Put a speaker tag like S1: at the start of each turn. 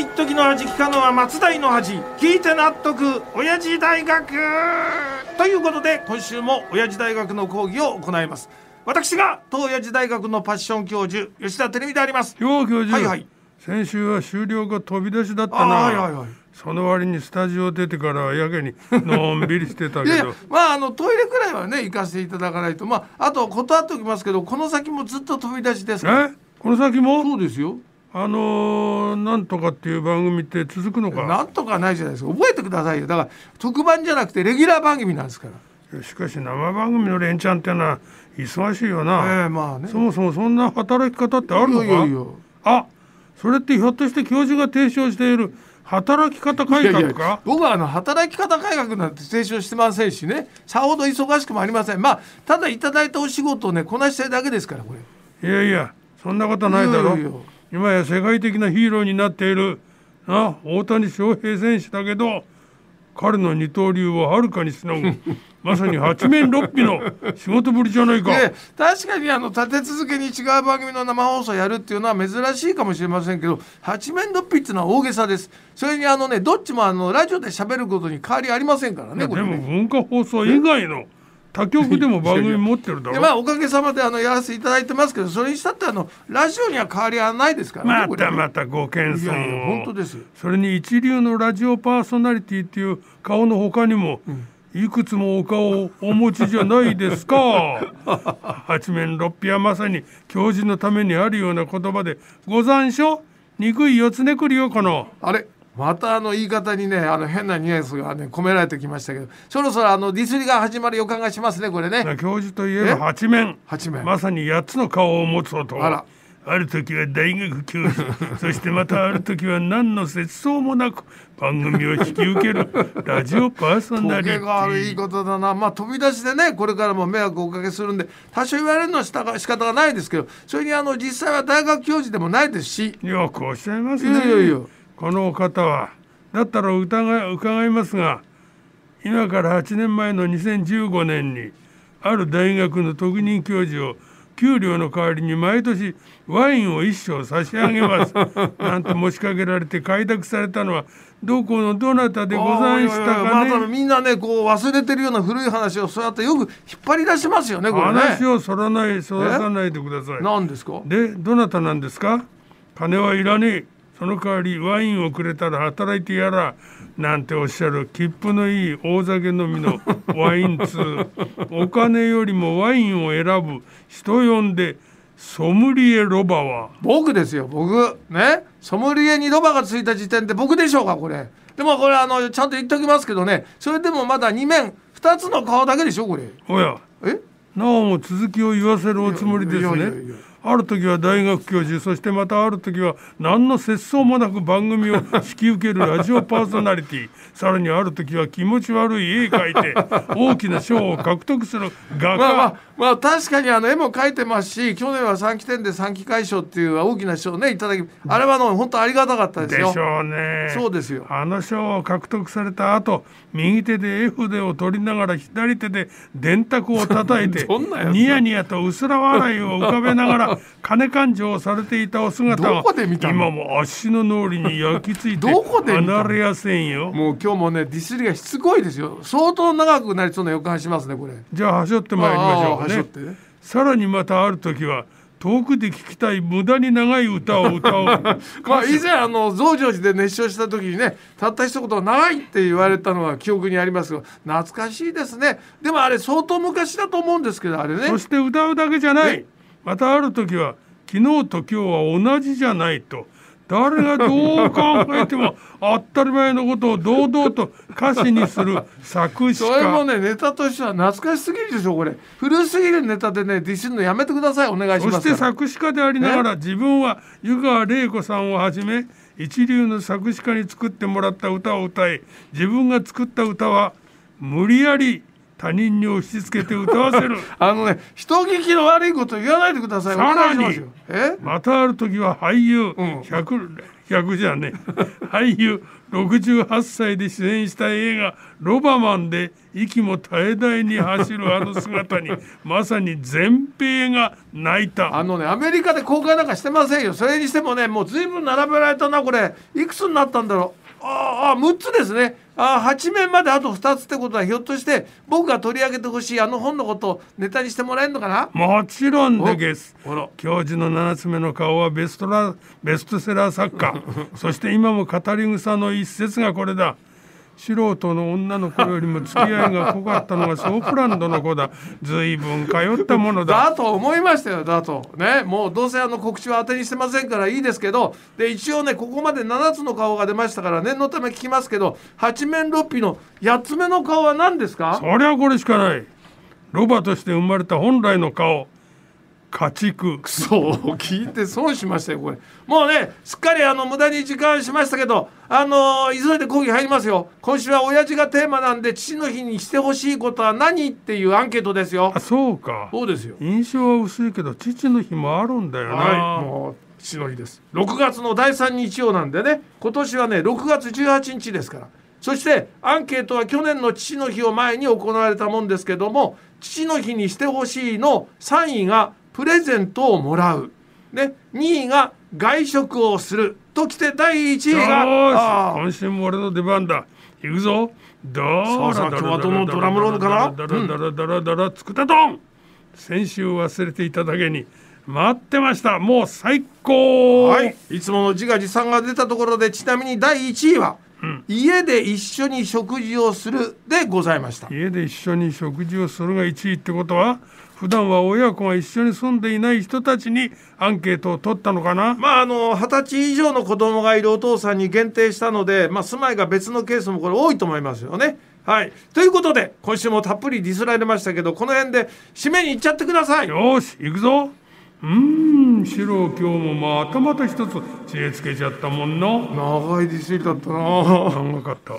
S1: 一時の味聞かのは松代の味聞いて納得。親父大学ということで今週も親父大学の講義を行います。私が当親父大学のパッション教授吉田照美であります。
S2: よう教授、
S1: はいはい。
S2: 先週は終了が飛び出しだった
S1: あ
S2: な、
S1: はいはいはい。
S2: その割にスタジオ出てからはやけにのんびりしてたけど。
S1: まああのトイレくらいはね行かせていただかないと。まああと断っておきますけどこの先もずっと飛び出しですか
S2: この先も？
S1: そうですよ
S2: あのー、なんとかっていう番組って続くのか
S1: な？んとかないじゃないですか。覚えてくださいよ。だから特番じゃなくてレギュラー番組なんですから。
S2: しかし生番組の連チャンってのは忙しいよな、
S1: ええまあね。
S2: そもそもそんな働き方ってあるのか？あそれってひょっとして教授が提唱している働き方改革か？
S1: 僕はあの働き方改革なんて提唱してませんしね。さほど忙しくもありません。まあただいただいたお仕事をねこなしたいだけですからこれ。
S2: いやいやそんなことないだろ。
S1: いやいやいや
S2: 今や世界的なヒーローになっている。な大谷翔平選手だけど彼の二刀流をはるかにしのぐ。まさに八面六臂の仕事ぶりじゃないか。
S1: で確かにあの立て続けに違う番組の生放送やるっていうのは珍しいかもしれませんけど八面六臂っていうのは大げさです。それにあのねどっちもあのラジオで喋ることに変わりありませんからねこ
S2: でも文化放送以外の他局でも番組持ってるだろ？
S1: でまあおかげさまであのやらせていただいてますけどそれにしたってあのラジオには変わりはないですからね
S2: またまたご謙遜を。
S1: 本当です。よ
S2: それに一流のラジオパーソナリティっていう顔の他にも、いくつもお顔をお持ちじゃないですか。八面六臂はまさに教授のためにあるような言葉でご残暑憎い四つねくりよこの
S1: あれ？またあの言い方にねあの変なニュアンスがね込められてきましたけどそろそろあのディスりが始まる予感がしますねこれね。
S2: 教授といえば八面。
S1: 八面。
S2: まさに八つの顔を持つ男。
S1: あら。
S2: ある時は大学教授 そしてまたある時は何の節操もなく番組を引き受ける。ラジオパーソナリテ
S1: トゲが悪い
S2: ィ
S1: ことだな。まあ飛び出しでねこれからも迷惑をおかけするんで多少言われるのはしたが仕方がないですけどそれにあの実際は大学教授でもないですし。
S2: よくおっしゃいます
S1: い
S2: ね
S1: やいやいや
S2: このお方はだったら疑い伺いますが今から8年前の2015年にある大学の特任教授を給料の代わりに毎年ワインを一升差し上げます なんて持ちかけられて快諾されたのはどこのどなたでござんしたかね。
S1: またみんなねこう忘れてるような古い話をそうやってよく引っ張り出しますよねこれね。
S2: 話をそらないそらさないでください。
S1: 何ですか？
S2: でどなたなんですか？金はいらねえその代わりワインをくれたら働いてやらなんておっしゃる切符のいい大酒飲みの ワイン通。お金よりもワインを選ぶ人呼んでソムリエロバは。
S1: 僕ですよ僕。ね？ソムリエにロバがついた時点で僕でしょうかこれ。でもこれあのちゃんと言っておきますけどね。それでもまだ2面2つの顔だけでしょこれ。
S2: おや。
S1: え？
S2: なおも続きを言わせるおつもりですねある時は大学教授そしてまたある時は何の節操もなく番組を引き受けるラジオパーソナリティ。さらにある時は気持ち悪い絵描いて大きな賞を獲得する画家、
S1: まあまあまあ確かにあの絵も描いてますし去年は3期展で3期会賞っていう大きな賞をねいただきあれはあの本当ありがたかったですよ。
S2: でしょうね。
S1: そうですよ。
S2: あの賞を獲得された後右手で絵筆を取りながら左手で電卓を叩いて ニヤニヤと薄ら笑いを浮かべながら 金勘定をされていたお姿
S1: ど
S2: が今も足の脳裏に焼き付いて離れやせんよ。
S1: もう今日もねディスりがしつこいですよ。相当長くなりそうな予感しますねこれ。
S2: じゃあはしょってまいりましょうね。さらにまたある時は遠くで聞きたい無駄に長い歌を歌おう。
S1: まあ以前あの増上寺で熱唱した時にねたった一言長いって言われたのは記憶にありますが懐かしいですね。でもあれ相当昔だと思うんですけどあれね。
S2: そして歌うだけじゃない。
S1: え
S2: またある時は昨日と今日は同じじゃないと。誰がどう考えても 当たり前のことを堂々と歌詞にする作詞
S1: それも
S2: 家
S1: ねネタとしては懐かしすぎるでしょこれ。古すぎるネタでねディスるのやめてください。お願いし
S2: そして
S1: ますから
S2: 作詞家でありながら自分は湯川玲子さんをはじめ一流の作詞家に作ってもらった歌を歌い自分が作った歌は無理やり他人に押し付けて歌わせる。
S1: あのね人聞きの悪いこと言わないでくださいお
S2: さらに
S1: ま
S2: たある時は俳優
S1: うん。
S2: 百逆じゃね 俳優68歳で出演した映画「ロバマン」で息も絶え絶えに走るあの姿に まさに全米が泣いた。
S1: あのねアメリカで公開なんかしてませんよ。それにしてもねもう随分並べられたなこれ。いくつになったんだろう？ああ6つですね。あ8面まであと2つってことはひょっとして僕が取り上げてほしいあの本のことをネタにしてもらえるのかな？
S2: もちろんでゲス教授の7つ目の顔はベストラベストセラー作家。そして今も語り草の一節がこれだ素人の女の子よりも付き合いが濃かったのがソープランドの子だ。随分通ったものだ。
S1: だと思いましたよだと。ねもうどうせあの告知は当てにしてませんからいいですけどで一応ねここまで7つの顔が出ましたから念のため聞きますけど八面六臂の8つ目の顔は何ですか？
S2: そりゃこれしかない。ロバとして生まれた本来の顔家畜。
S1: そう聞いて損しましたよこれ。もうねすっかりあの無駄に時間しましたけどあの急いで講義入りますよ。今週は親父がテーマなんで父の日にしてほしいことは何っていうアンケートですよ。
S2: あそうか。
S1: そうですよ。
S2: 印象は薄いけど父の日もあるんだよな、
S1: はいもう父の日です。6月の第3日曜なんでね。今年はね6月18日ですから。そしてアンケートは去年の父の日を前に行われたもんですけども父の日にしてほしいの3位がプレゼントをもらう、ね、2位が外食をするときて第1位が
S2: 今週も俺の出番だ。行くぞ。ど
S1: さあさあ今日はどのドラムロールかな
S2: ダラダラダラダラつくたどん先週忘れていただけに待ってましたもう最高
S1: はい、いつもの自画自賛が出たところでちなみに第1位は、家で一緒に食事をするでございました
S2: 家で一緒に食事をするが1位ってことは普段は親子が一緒に住んでいない人たちにアンケートを取ったのかな？
S1: まああの二十歳以上の子供がいるお父さんに限定したので、まあ、住まいが別のケースもこれ多いと思いますよね。はい、ということで今週もたっぷりディスられましたけどこの辺で締めに行っちゃってください。
S2: よーし行くぞうーん四郎今日もまたまた一つ知恵つけちゃったもんな
S1: 長いディスりだったな。
S2: 長かった